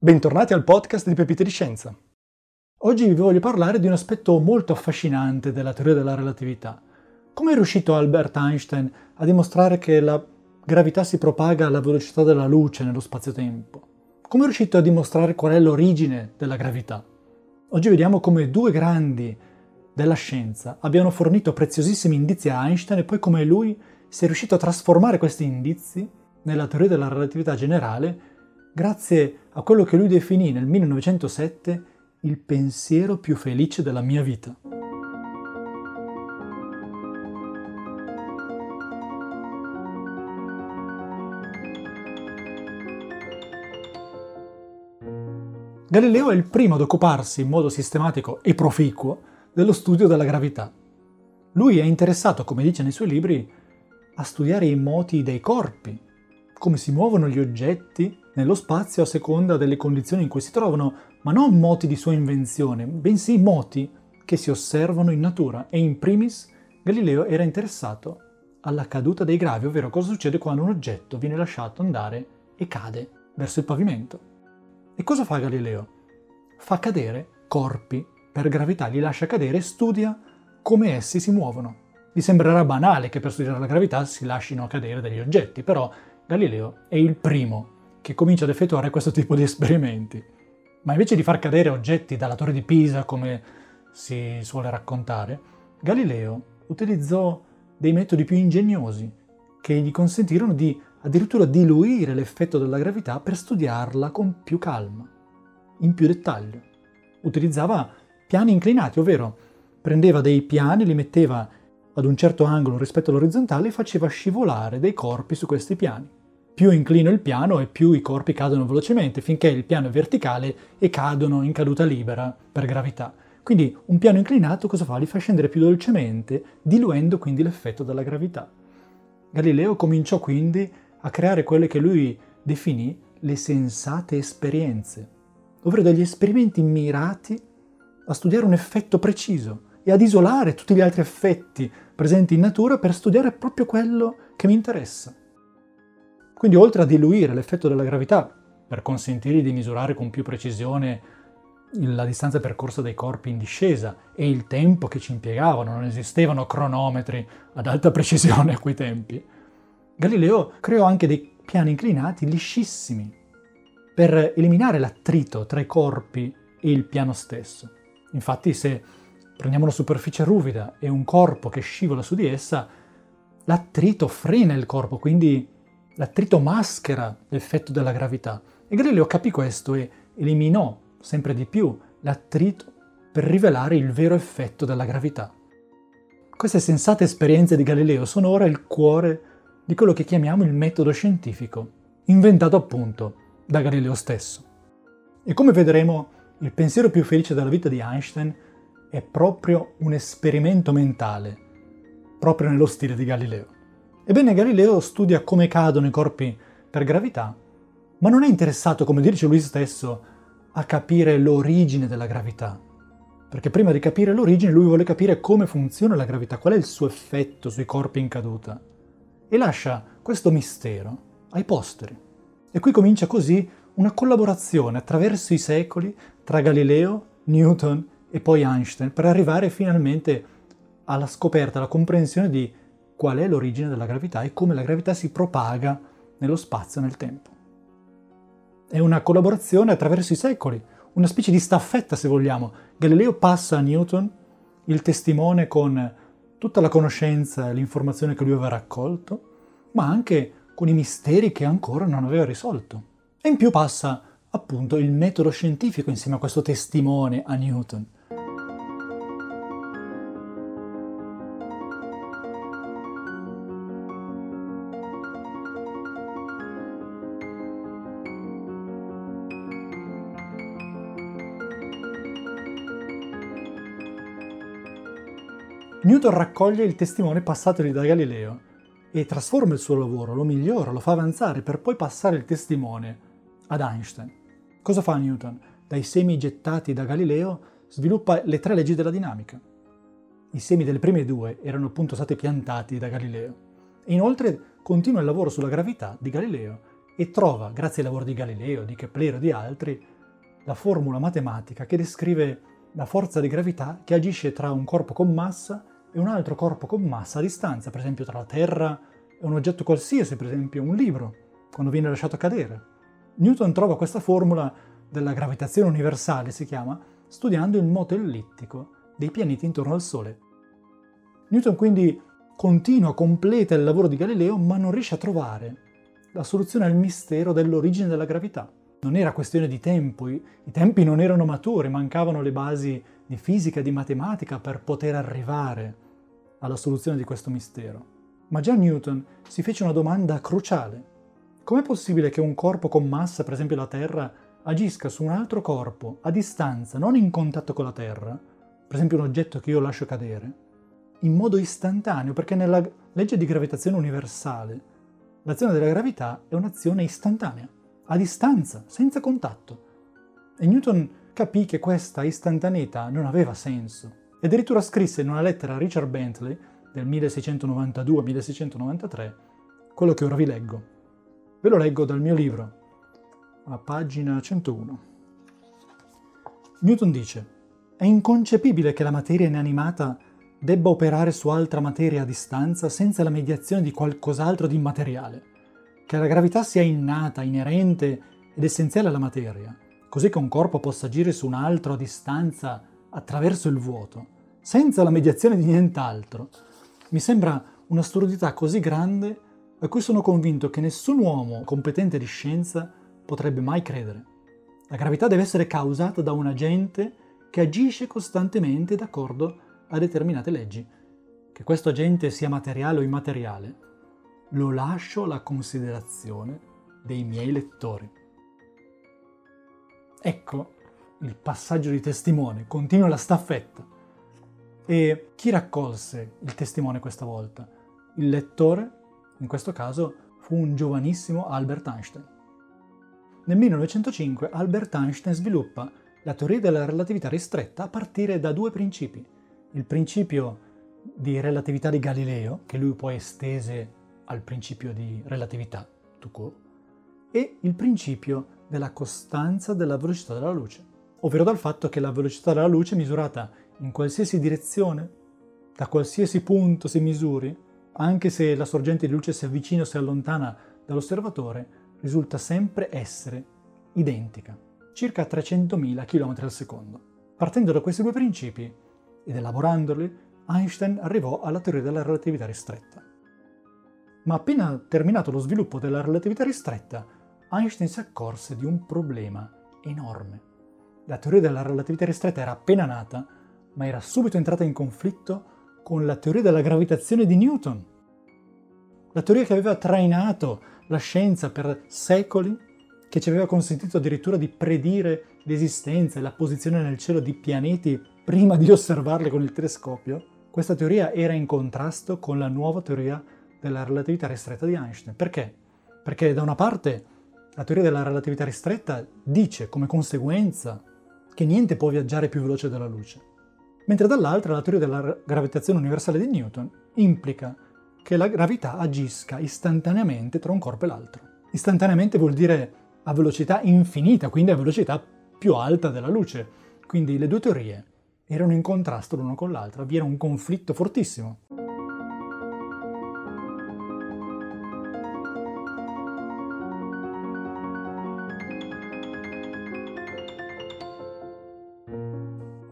Bentornati al podcast di Pepite di Scienza. Oggi vi voglio parlare di un aspetto molto affascinante della teoria della relatività. Come è riuscito Albert Einstein a dimostrare che la gravità si propaga alla velocità della luce nello spazio-tempo? Come è riuscito a dimostrare qual è l'origine della gravità? Oggi vediamo come due grandi della scienza abbiano fornito preziosissimi indizi a Einstein e poi come lui si è riuscito a trasformare questi indizi nella teoria della relatività generale grazie a quello che lui definì nel 1907 il pensiero più felice della mia vita. Galileo è il primo ad occuparsi in modo sistematico e proficuo dello studio della gravità. Lui è interessato, come dice nei suoi libri, a studiare i moti dei corpi, come si muovono gli oggetti nello spazio a seconda delle condizioni in cui si trovano, ma non moti di sua invenzione, bensì moti che si osservano in natura e in primis Galileo era interessato alla caduta dei gravi, ovvero cosa succede quando un oggetto viene lasciato andare e cade verso il pavimento. E cosa fa Galileo? Fa cadere corpi per gravità, li lascia cadere e studia come essi si muovono. Vi sembrerà banale che per studiare la gravità si lasciano cadere degli oggetti, però Galileo è il primo che comincia ad effettuare questo tipo di esperimenti. Ma invece di far cadere oggetti dalla torre di Pisa, come si suole raccontare, Galileo utilizzò dei metodi più ingegnosi che gli consentirono di addirittura diluire l'effetto della gravità per studiarla con più calma, in più dettaglio. Utilizzava piani inclinati, ovvero prendeva dei piani, li metteva ad un certo angolo rispetto all'orizzontale e faceva scivolare dei corpi su questi piani più inclino il piano e più i corpi cadono velocemente, finché il piano è verticale e cadono in caduta libera per gravità. Quindi un piano inclinato cosa fa? Li fa scendere più dolcemente, diluendo quindi l'effetto della gravità. Galileo cominciò quindi a creare quelle che lui definì le sensate esperienze, ovvero degli esperimenti mirati a studiare un effetto preciso e ad isolare tutti gli altri effetti presenti in natura per studiare proprio quello che mi interessa. Quindi oltre a diluire l'effetto della gravità per consentirgli di misurare con più precisione la distanza percorsa dai corpi in discesa e il tempo che ci impiegavano, non esistevano cronometri ad alta precisione a quei tempi, Galileo creò anche dei piani inclinati liscissimi per eliminare l'attrito tra i corpi e il piano stesso. Infatti se prendiamo una superficie ruvida e un corpo che scivola su di essa, l'attrito frena il corpo, quindi L'attrito maschera l'effetto della gravità e Galileo capì questo e eliminò sempre di più l'attrito per rivelare il vero effetto della gravità. Queste sensate esperienze di Galileo sono ora il cuore di quello che chiamiamo il metodo scientifico, inventato appunto da Galileo stesso. E come vedremo, il pensiero più felice della vita di Einstein è proprio un esperimento mentale, proprio nello stile di Galileo. Ebbene, Galileo studia come cadono i corpi per gravità, ma non è interessato, come dice lui stesso, a capire l'origine della gravità. Perché prima di capire l'origine lui vuole capire come funziona la gravità, qual è il suo effetto sui corpi in caduta. E lascia questo mistero ai posteri. E qui comincia così una collaborazione attraverso i secoli tra Galileo, Newton e poi Einstein per arrivare finalmente alla scoperta, alla comprensione di qual è l'origine della gravità e come la gravità si propaga nello spazio e nel tempo. È una collaborazione attraverso i secoli, una specie di staffetta se vogliamo. Galileo passa a Newton il testimone con tutta la conoscenza e l'informazione che lui aveva raccolto, ma anche con i misteri che ancora non aveva risolto. E in più passa appunto il metodo scientifico insieme a questo testimone a Newton. Newton raccoglie il testimone passatogli da Galileo e trasforma il suo lavoro, lo migliora, lo fa avanzare per poi passare il testimone ad Einstein. Cosa fa Newton? Dai semi gettati da Galileo sviluppa le tre leggi della dinamica. I semi delle prime due erano appunto stati piantati da Galileo. E inoltre continua il lavoro sulla gravità di Galileo e trova, grazie ai lavori di Galileo, di Keplero e di altri, la formula matematica che descrive la forza di gravità che agisce tra un corpo con massa e un altro corpo con massa a distanza, per esempio tra la Terra e un oggetto qualsiasi, per esempio un libro, quando viene lasciato cadere. Newton trova questa formula della gravitazione universale, si chiama, studiando il moto ellittico dei pianeti intorno al Sole. Newton quindi continua, completa il lavoro di Galileo, ma non riesce a trovare la soluzione al mistero dell'origine della gravità. Non era questione di tempo, i, tempi non erano maturi, mancavano le basi di fisica e di matematica per poter arrivare alla soluzione di questo mistero. Ma già Newton si fece una domanda cruciale. Com'è possibile che un corpo con massa, per esempio la Terra, agisca su un altro corpo a distanza, non in contatto con la Terra, per esempio un oggetto che io lascio cadere, in modo istantaneo, perché nella legge di gravitazione universale l'azione della gravità è un'azione istantanea, a distanza, senza contatto. E Newton capì che questa istantaneità non aveva senso. E addirittura scrisse in una lettera a Richard Bentley del 1692-1693 quello che ora vi leggo. Ve lo leggo dal mio libro, a pagina 101. Newton dice, è inconcepibile che la materia inanimata debba operare su altra materia a distanza senza la mediazione di qualcos'altro di immateriale, che la gravità sia innata, inerente ed essenziale alla materia, così che un corpo possa agire su un altro a distanza attraverso il vuoto, senza la mediazione di nient'altro, mi sembra un'assurdità così grande a cui sono convinto che nessun uomo competente di scienza potrebbe mai credere. La gravità deve essere causata da un agente che agisce costantemente d'accordo a determinate leggi. Che questo agente sia materiale o immateriale, lo lascio alla considerazione dei miei lettori. Ecco il passaggio di testimone, continua la staffetta. E chi raccolse il testimone questa volta? Il lettore, in questo caso, fu un giovanissimo Albert Einstein. Nel 1905 Albert Einstein sviluppa la teoria della relatività ristretta a partire da due principi il principio di relatività di Galileo, che lui poi estese al principio di relatività, tout court, e il principio della costanza della velocità della luce, ovvero dal fatto che la velocità della luce misurata in qualsiasi direzione, da qualsiasi punto si misuri, anche se la sorgente di luce si avvicina o si allontana dall'osservatore, risulta sempre essere identica, circa 300.000 km al secondo. Partendo da questi due principi, ed elaborandoli, Einstein arrivò alla teoria della relatività ristretta. Ma appena terminato lo sviluppo della relatività ristretta, Einstein si accorse di un problema enorme. La teoria della relatività ristretta era appena nata, ma era subito entrata in conflitto con la teoria della gravitazione di Newton. La teoria che aveva trainato la scienza per secoli, che ci aveva consentito addirittura di predire l'esistenza e la posizione nel cielo di pianeti prima di osservarle con il telescopio, questa teoria era in contrasto con la nuova teoria della relatività ristretta di Einstein. Perché? Perché da una parte la teoria della relatività ristretta dice come conseguenza che niente può viaggiare più veloce della luce, mentre dall'altra la teoria della gravitazione universale di Newton implica che la gravità agisca istantaneamente tra un corpo e l'altro. Istantaneamente vuol dire a velocità infinita, quindi a velocità più alta della luce. Quindi le due teorie erano in contrasto l'uno con l'altra, vi era un conflitto fortissimo.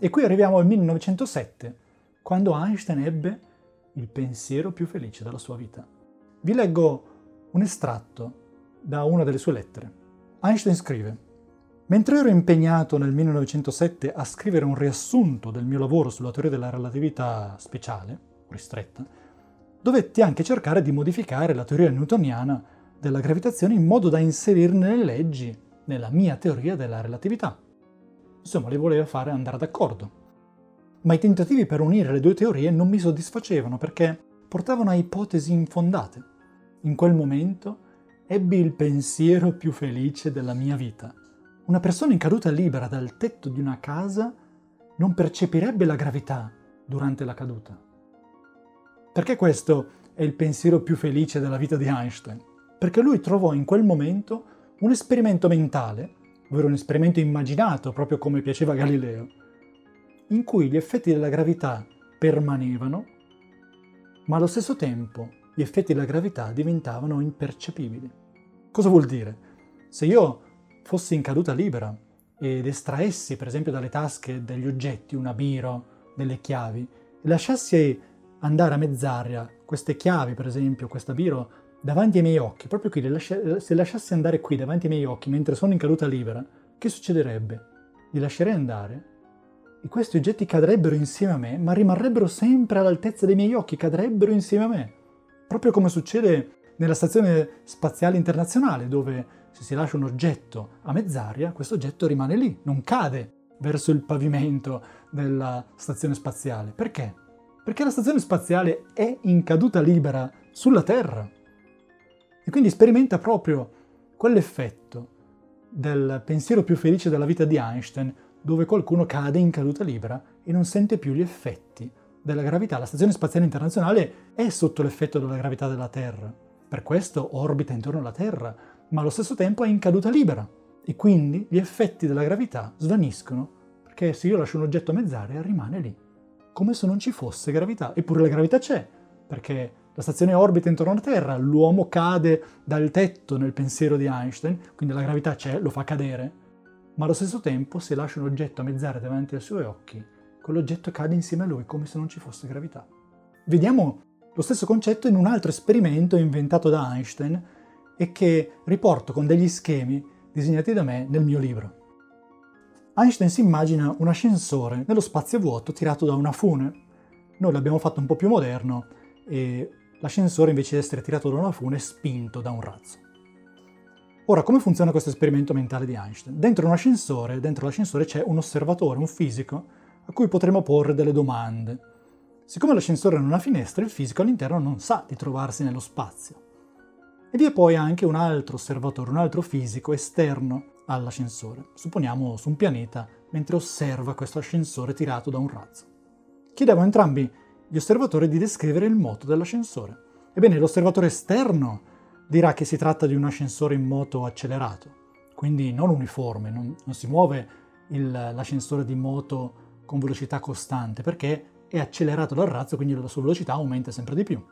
E qui arriviamo al 1907, quando Einstein ebbe il pensiero più felice della sua vita. Vi leggo un estratto da una delle sue lettere. Einstein scrive Mentre ero impegnato nel 1907 a scrivere un riassunto del mio lavoro sulla teoria della relatività speciale, ristretta, dovetti anche cercare di modificare la teoria newtoniana della gravitazione in modo da inserirne le leggi nella mia teoria della relatività. Insomma, le voleva fare andare d'accordo. Ma i tentativi per unire le due teorie non mi soddisfacevano perché portavano a ipotesi infondate. In quel momento ebbi il pensiero più felice della mia vita una persona in caduta libera dal tetto di una casa non percepirebbe la gravità durante la caduta. Perché questo è il pensiero più felice della vita di Einstein? perché lui trovò in quel momento un esperimento mentale, ovvero un esperimento immaginato, proprio come piaceva Galileo, in cui gli effetti della gravità permanevano, ma allo stesso tempo gli effetti della gravità diventavano impercepibili. Cosa vuol dire? Se io fossi in caduta libera ed estraessi, per esempio, dalle tasche degli oggetti, una biro, delle chiavi, e lasciassi andare a mezz'aria queste chiavi, per esempio, questa biro, davanti ai miei occhi, proprio qui, se lasciassi andare qui davanti ai miei occhi mentre sono in caduta libera, che succederebbe? Li lascerei andare e questi oggetti cadrebbero insieme a me, ma rimarrebbero sempre all'altezza dei miei occhi, cadrebbero insieme a me. Proprio come succede nella Stazione Spaziale Internazionale, dove se si lascia un oggetto a mezz'aria, questo oggetto rimane lì, non cade verso il pavimento della stazione spaziale. Perché? Perché la stazione spaziale è in caduta libera sulla Terra. E quindi sperimenta proprio quell'effetto del pensiero più felice della vita di Einstein, dove qualcuno cade in caduta libera e non sente più gli effetti della gravità. La Stazione Spaziale Internazionale è sotto l'effetto della gravità della Terra. Per questo orbita intorno alla Terra, ma allo stesso tempo è in caduta libera. E quindi gli effetti della gravità svaniscono, perché se io lascio un oggetto a mezz'aria rimane lì, come se non ci fosse gravità. Eppure la gravità c'è, perché la stazione orbita intorno alla Terra, l'uomo cade dal tetto nel pensiero di Einstein, quindi la gravità c'è, lo fa cadere, ma allo stesso tempo se lascia un oggetto a mezz'aria davanti ai suoi occhi, quell'oggetto cade insieme a lui come se non ci fosse gravità. Vediamo lo stesso concetto in un altro esperimento inventato da Einstein e che riporto con degli schemi disegnati da me nel mio libro. Einstein si immagina un ascensore nello spazio vuoto tirato da una fune. Noi l'abbiamo fatto un po' più moderno e l'ascensore invece di essere tirato da una fune è spinto da un razzo. Ora, come funziona questo esperimento mentale di Einstein? Dentro un ascensore, dentro l'ascensore c'è un osservatore, un fisico, a cui potremo porre delle domande. Siccome l'ascensore non ha finestre, il fisico all'interno non sa di trovarsi nello spazio. E vi è poi anche un altro osservatore, un altro fisico esterno all'ascensore, supponiamo su un pianeta, mentre osserva questo ascensore tirato da un razzo. Chiediamo a entrambi gli osservatori di descrivere il moto dell'ascensore. Ebbene, l'osservatore esterno dirà che si tratta di un ascensore in moto accelerato, quindi non uniforme, non, non si muove il, l'ascensore di moto con velocità costante, perché è accelerato dal razzo, quindi la sua velocità aumenta sempre di più.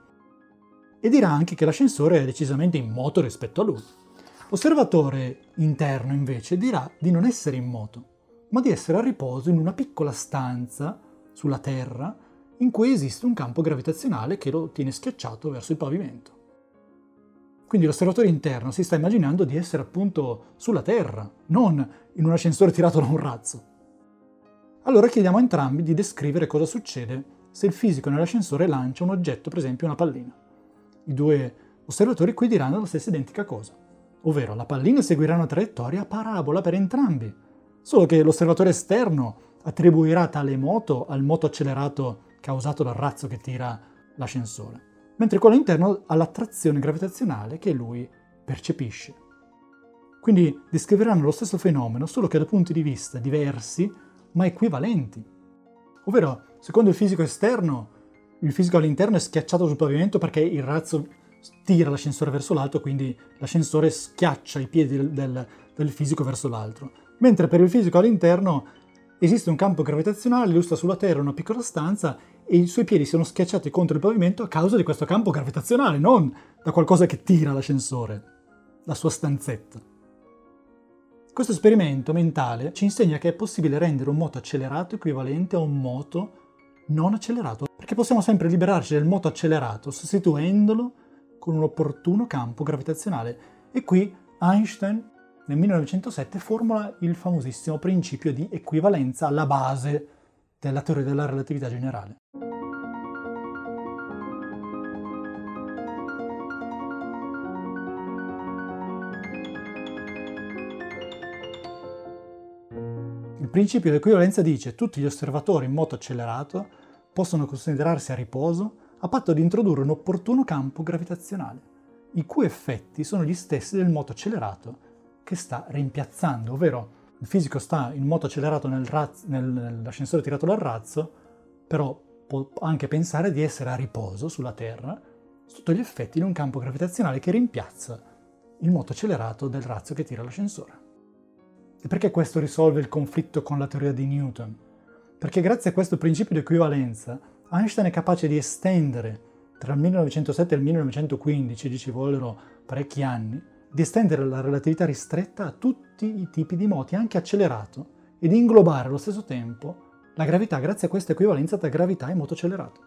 E dirà anche che l'ascensore è decisamente in moto rispetto a lui. L'osservatore interno invece dirà di non essere in moto, ma di essere a riposo in una piccola stanza sulla Terra in cui esiste un campo gravitazionale che lo tiene schiacciato verso il pavimento. Quindi l'osservatore interno si sta immaginando di essere appunto sulla Terra, non in un ascensore tirato da un razzo. Allora chiediamo a entrambi di descrivere cosa succede se il fisico nell'ascensore lancia un oggetto, per esempio una pallina. I due osservatori qui diranno la stessa identica cosa, ovvero la pallina seguirà una traiettoria parabola per entrambi, solo che l'osservatore esterno attribuirà tale moto al moto accelerato causato dal razzo che tira l'ascensore, mentre quello interno all'attrazione gravitazionale che lui percepisce. Quindi descriveranno lo stesso fenomeno, solo che da punti di vista diversi ma equivalenti. Ovvero, secondo il fisico esterno, il fisico all'interno è schiacciato sul pavimento perché il razzo tira l'ascensore verso l'alto, quindi l'ascensore schiaccia i piedi del, del, del fisico verso l'altro. Mentre per il fisico all'interno esiste un campo gravitazionale, lui sta sulla Terra in una piccola stanza e i suoi piedi sono schiacciati contro il pavimento a causa di questo campo gravitazionale, non da qualcosa che tira l'ascensore, la sua stanzetta. Questo esperimento mentale ci insegna che è possibile rendere un moto accelerato equivalente a un moto non accelerato, perché possiamo sempre liberarci del moto accelerato sostituendolo con un opportuno campo gravitazionale. E qui Einstein nel 1907 formula il famosissimo principio di equivalenza alla base della teoria della relatività generale. principio di equivalenza dice che tutti gli osservatori in moto accelerato possono considerarsi a riposo a patto di introdurre un opportuno campo gravitazionale, i cui effetti sono gli stessi del moto accelerato che sta rimpiazzando, ovvero il fisico sta in moto accelerato nel raz- nell'ascensore tirato dal razzo, però può anche pensare di essere a riposo sulla Terra sotto gli effetti di un campo gravitazionale che rimpiazza il moto accelerato del razzo che tira l'ascensore. E perché questo risolve il conflitto con la teoria di Newton? Perché grazie a questo principio di equivalenza Einstein è capace di estendere tra il 1907 e il 1915, ci vollero parecchi anni, di estendere la relatività ristretta a tutti i tipi di moti, anche accelerato, e di inglobare allo stesso tempo la gravità grazie a questa equivalenza tra gravità e moto accelerato.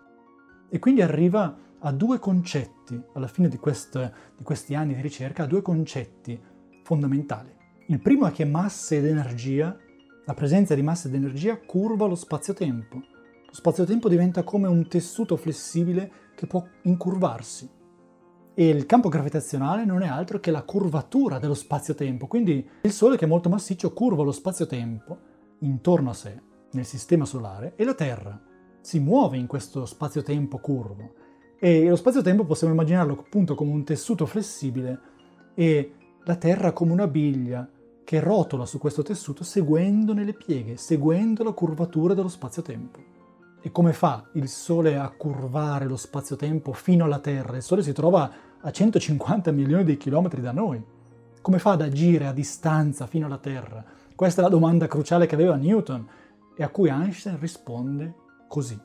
E quindi arriva a due concetti, alla fine di, quest, di questi anni di ricerca, a due concetti fondamentali. Il primo è che massa ed energia, la presenza di massa ed energia curva lo spazio-tempo. Lo spazio-tempo diventa come un tessuto flessibile che può incurvarsi. E il campo gravitazionale non è altro che la curvatura dello spazio-tempo, quindi il Sole che è molto massiccio curva lo spazio-tempo intorno a sé, nel sistema solare, e la Terra si muove in questo spazio-tempo curvo. E lo spazio-tempo possiamo immaginarlo appunto come un tessuto flessibile e la Terra come una biglia che rotola su questo tessuto seguendone le pieghe, seguendo la curvatura dello spazio-tempo. E come fa il Sole a curvare lo spazio-tempo fino alla Terra? Il Sole si trova a 150 milioni di chilometri da noi. Come fa ad agire a distanza fino alla Terra? Questa è la domanda cruciale che aveva Newton e a cui Einstein risponde così.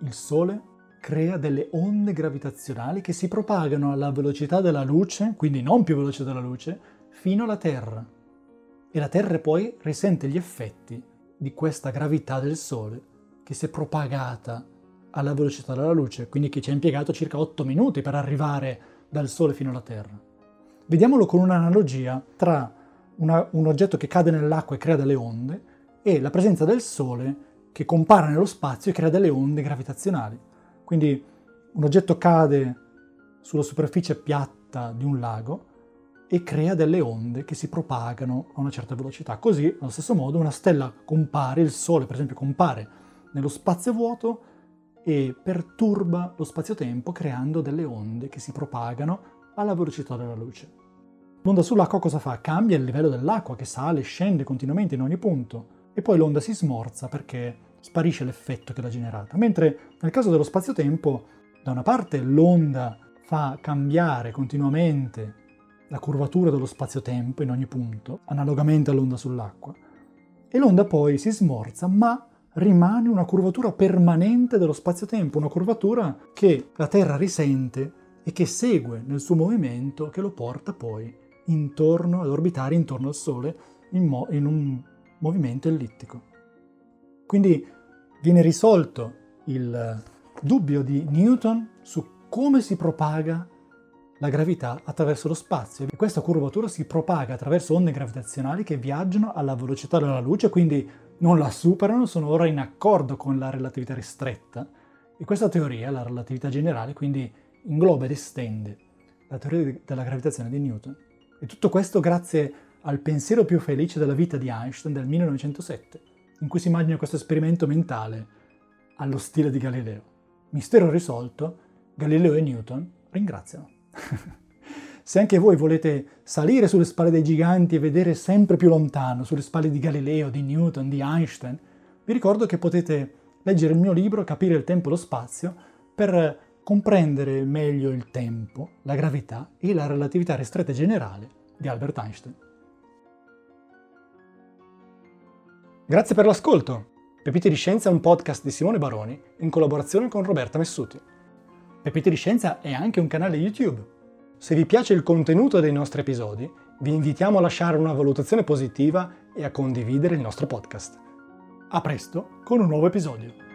Il Sole crea delle onde gravitazionali che si propagano alla velocità della luce, quindi non più veloce della luce, fino alla Terra. E la Terra poi risente gli effetti di questa gravità del Sole che si è propagata alla velocità della luce, quindi che ci ha impiegato circa 8 minuti per arrivare dal Sole fino alla Terra. Vediamolo con un'analogia tra una, un oggetto che cade nell'acqua e crea delle onde e la presenza del Sole che compara nello spazio e crea delle onde gravitazionali. Quindi un oggetto cade sulla superficie piatta di un lago e crea delle onde che si propagano a una certa velocità. Così, allo stesso modo, una stella compare, il Sole per esempio compare nello spazio vuoto e perturba lo spazio-tempo creando delle onde che si propagano alla velocità della luce. L'onda sull'acqua cosa fa? Cambia il livello dell'acqua che sale, scende continuamente in ogni punto e poi l'onda si smorza perché sparisce l'effetto che l'ha generata. Mentre nel caso dello spazio-tempo, da una parte l'onda fa cambiare continuamente la curvatura dello spazio-tempo in ogni punto, analogamente all'onda sull'acqua, e l'onda poi si smorza, ma rimane una curvatura permanente dello spazio-tempo, una curvatura che la Terra risente e che segue nel suo movimento che lo porta poi intorno ad orbitare intorno al Sole in, mo- in un movimento ellittico. Quindi viene risolto il dubbio di Newton su come si propaga la gravità attraverso lo spazio e questa curvatura si propaga attraverso onde gravitazionali che viaggiano alla velocità della luce, quindi non la superano, sono ora in accordo con la relatività ristretta e questa teoria, la relatività generale, quindi ingloba ed estende la teoria della gravitazione di Newton. E tutto questo grazie al pensiero più felice della vita di Einstein del 1907, in cui si immagina questo esperimento mentale allo stile di Galileo. Mistero risolto, Galileo e Newton ringraziano. Se anche voi volete salire sulle spalle dei giganti e vedere sempre più lontano, sulle spalle di Galileo, di Newton, di Einstein, vi ricordo che potete leggere il mio libro Capire il tempo e lo spazio per comprendere meglio il tempo, la gravità e la relatività ristretta generale di Albert Einstein. Grazie per l'ascolto. Pepite di Scienza è un podcast di Simone Baroni in collaborazione con Roberta Messuti. Pepite di Scienza è anche un canale YouTube se vi piace il contenuto dei nostri episodi, vi invitiamo a lasciare una valutazione positiva e a condividere il nostro podcast. A presto con un nuovo episodio.